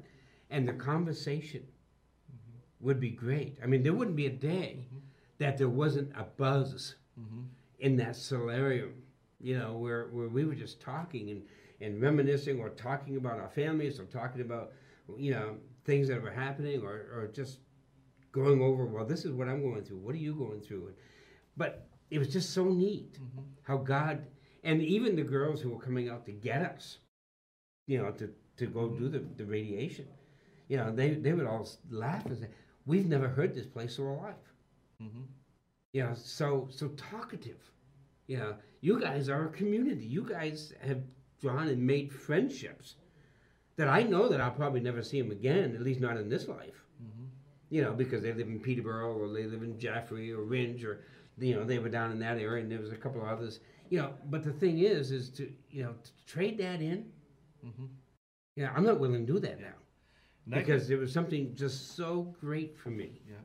and the conversation mm-hmm. would be great. I mean, there wouldn't be a day mm-hmm. that there wasn't a buzz mm-hmm. in that solarium, you know, where, where we were just talking and, and reminiscing or talking about our families or talking about, you know, things that were happening or, or just going over, well, this is what I'm going through. What are you going through? But it was just so neat how God, and even the girls who were coming out to get us, you know, to, to go do the, the radiation, you know, they, they would all laugh and say, we've never heard this place so alive. Mm-hmm. You know, so, so talkative. You know, you guys are a community. You guys have drawn and made friendships that I know that I'll probably never see them again, at least not in this life. You know, because they live in Peterborough or they live in Jaffrey or Rindge or, you know, they were down in that area and there was a couple of others. You know, but the thing is, is to, you know, to trade that in. Mhm. Yeah, I'm not willing to do that now And can- because it was something just so great for me. Yeah.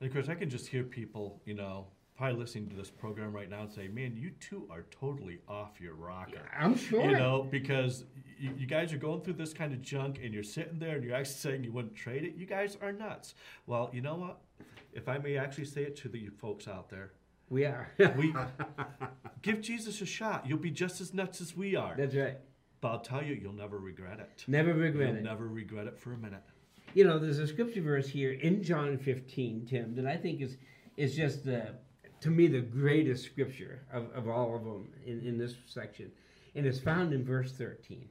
And of course, I can just hear people, you know, probably listening to this program right now and say, man, you two are totally off your rocker. I'm sure. You know, because you, you guys are going through this kind of junk and you're sitting there and you're actually saying you wouldn't trade it. You guys are nuts. Well, you know what? If I may actually say it to the folks out there, we are. we give Jesus a shot. You'll be just as nuts as we are. That's right. But I'll tell you, you'll never regret it. Never regret You'll it. never regret it for a minute. You know, there's a scripture verse here in John 15, Tim, that I think is is just the, to me, the greatest scripture of, of all of them in, in this section. And it's found in verse 13.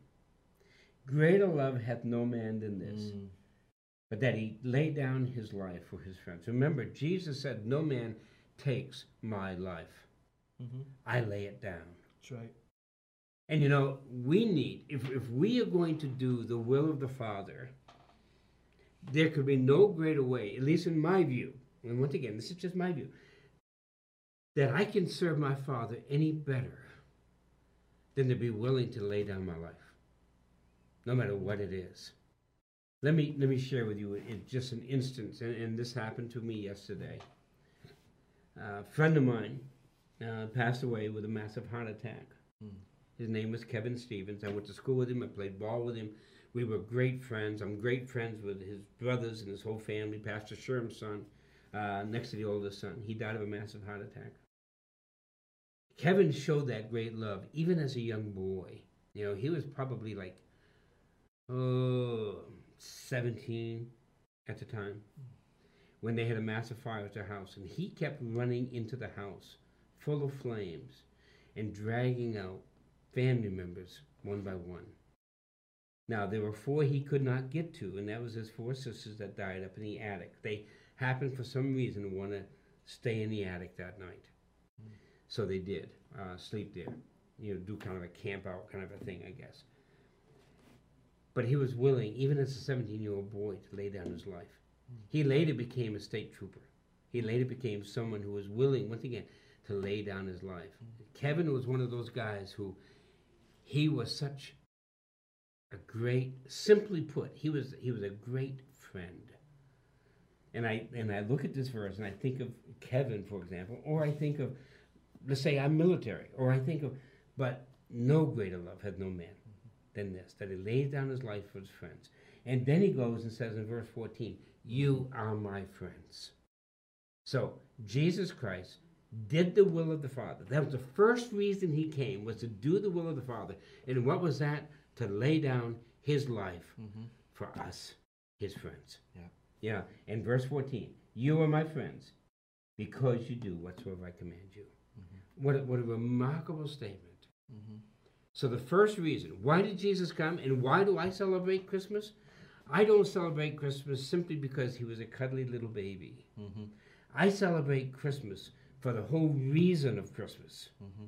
Greater love hath no man than this, Mm. but that he lay down his life for his friends. Remember, Jesus said, No man takes my life, Mhm. I lay it down. That's right. And you know, we need, if, if we are going to do the will of the Father, there could be no greater way, at least in my view, and once again, this is just my view, that I can serve my Father any better than to be willing to lay down my life. no matter what it is. Let me let me share with you in just an instance, and, and this happened to me yesterday. A friend of mine uh, passed away with a massive heart attack. Hmm. His name was Kevin Stevens. I went to school with him. I played ball with him. We were great friends. I'm great friends with his brothers and his whole family. Pastor Sherm's son, uh, next to the oldest son, he died of a massive heart attack. Kevin showed that great love even as a young boy. You know, he was probably like, oh, 17 at the time when they had a massive fire at their house. And he kept running into the house full of flames and dragging out family members one by one. Now, there were four he could not get to, and that was his four sisters that died up in the attic. They happened for some reason to want to stay in the attic that night. So they did, uh, sleep there. You know, do kind of a camp out kind of a thing, I guess. But he was willing, even as a 17 year old boy, to lay down his life. He later became a state trooper. He later became someone who was willing, once again, to lay down his life. Kevin was one of those guys who he was such a great simply put, he was he was a great friend. And I and I look at this verse and I think of Kevin, for example, or I think of let's say I'm military, or I think of but no greater love had no man than this, that he laid down his life for his friends. And then he goes and says in verse 14, You are my friends. So Jesus Christ did the will of the Father. That was the first reason he came, was to do the will of the Father. And what was that? To lay down his life Mm-hmm. for us, his friends. Yeah. Yeah. And verse 14, You are my friends because you do whatsoever I command you. What, a, what a remarkable statement. Mm-hmm. So, the first reason, why did Jesus come and why do I celebrate Christmas? I don't celebrate Christmas simply because he was a cuddly little baby. Mm-hmm. I celebrate Christmas for the whole reason of Christmas. Mm-hmm.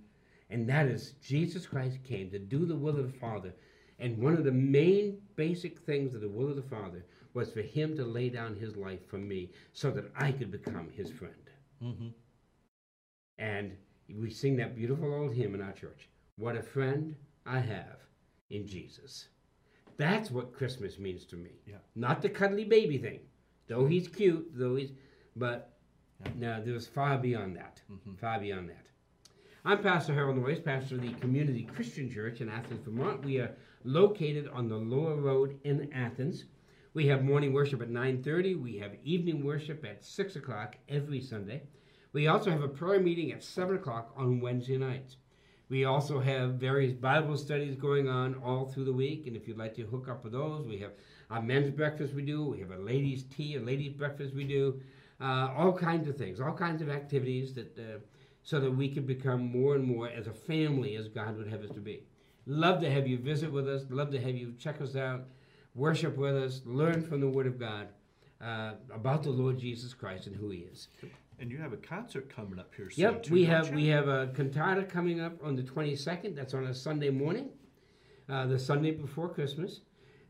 And that is Jesus Christ came to do the will of the Father. And one of the main basic things of the will of the Father was for him to lay down his life for me so that I could become his friend. Mm-hmm. And we sing that beautiful old hymn in our church What a friend I have in Jesus. That's what Christmas means to me. Yeah. Not the cuddly baby thing. Though he's cute, though he's, but Yeah. no, there's far beyond that. Mhm. Far beyond that. I'm Pastor Harold Noyes, pastor of the Community Christian Church in Athens, Vermont. We are located on the Lower Road in Athens. We have morning worship at 9:30. We have evening worship at 6 o'clock every Sunday. We also have a prayer meeting at 7 o'clock on Wednesday nights. We also have various Bible studies going on all through the week, and if you'd like to hook up with those, we have our men's breakfast we do, we have a ladies' tea, a ladies' breakfast we do, uh, all kinds of things, all kinds of activities that uh, so that we can become more and more as a family as God would have us to be. Love to have you visit with us. Love to have you check us out, worship with us, learn from the Word of God uh, about the Lord Jesus Christ and who He is. And you have a concert coming up here soon. Yep, too, we have you? we have a cantata coming up on the 22nd. That's on a Sunday morning, uh, the Sunday before Christmas.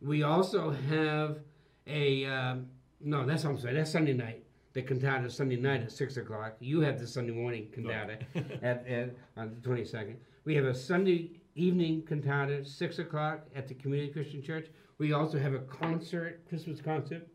We also have a um, no, that's I'm sorry, that's Sunday night. The cantata Sunday night at six o'clock. You have the Sunday morning cantata at, at on the 22nd. We have a Sunday evening cantata six o'clock at the Community Christian Church. We also have a concert, Christmas concert,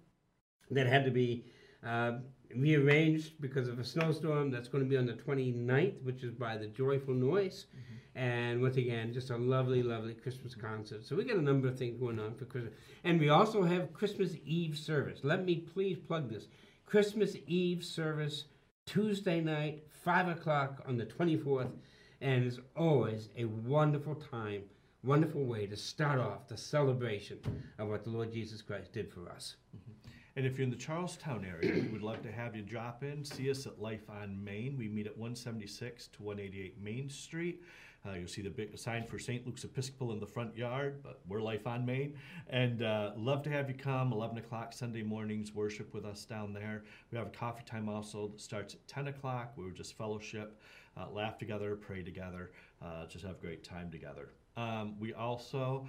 that had to be uh, rearranged because of a snowstorm. That's going to be on the 29th, which is by the Joyful Noise. Mm-hmm. And once again, just a lovely, lovely Christmas concert. So we got a number of things going on for Christmas. And we also have Christmas Eve service. Let me please plug this. Christmas Eve service, Tuesday night, 5 o'clock on the 24th. And it's always a wonderful time, wonderful way to start off the celebration of what the Lord Jesus Christ did for us. Mm-hmm. And if you're in the Charlestown area, we would love to have you drop in, see us at Life on Main. We meet at 176 to 188 Main Street. Uh, you'll see the big sign for St. Luke's Episcopal in the front yard, but we're Life on Main. And uh, love to have you come. 11 o'clock Sunday mornings, worship with us down there. We have a coffee time also that starts at 10 o'clock. We would just fellowship, uh, laugh together, pray together, uh, just have a great time together. Um, we also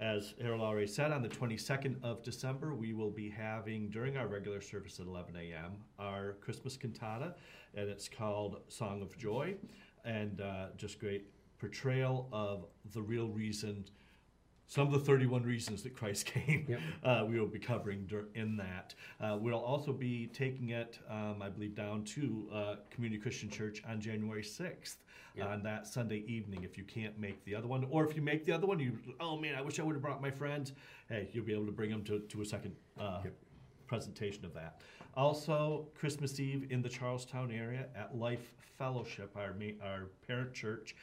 as Harold already said, on the 22nd of December, we will be having, during our regular service at 11 a.m., our Christmas cantata, and it's called Song of Joy, and uh, just great portrayal of the real reason some of the 31 reasons that Christ came. Yep. Uh, we will be covering in that. Uh, we'll also be taking it, um, I believe, down to uh, Community Christian Church on January 6th. Yep. On that Sunday evening, if you can't make the other one, or if you make the other one, you oh man, I wish I would have brought my friends. Hey, you'll be able to bring them to, to a second uh, Yep. presentation of that. Also, Christmas Eve in the Charlestown area at Life Fellowship, our our parent church.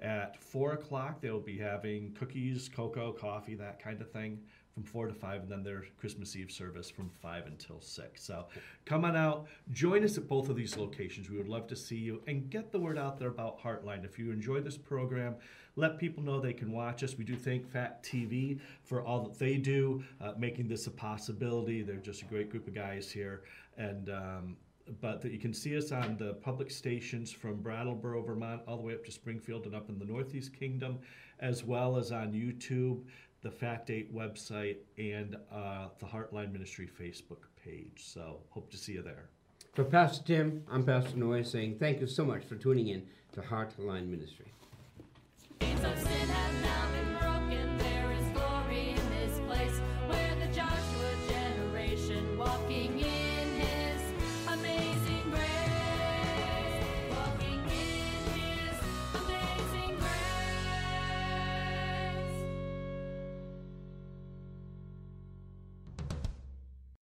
At four o'clock, they'll be having cookies, cocoa, coffee, that kind of thing, from four to five, and then their Christmas Eve service from five until six. So, come on out, join us at both of these locations. We would love to see you and get the word out there about Heartline. If you enjoy this program, let people know they can watch us. We do thank FACT TV for all that they do, uh, making this a possibility. They're just a great group of guys here, and um, but that you can see us on the public stations from Brattleboro, Vermont, all the way up to Springfield and up in the Northeast Kingdom, as well as on YouTube, the Fact 8 website, and uh, the Heartline Ministry Facebook page. So hope to see you there. For Pastor Tim, I'm Pastor Noyes saying thank you so much for tuning in to Heartline Ministry.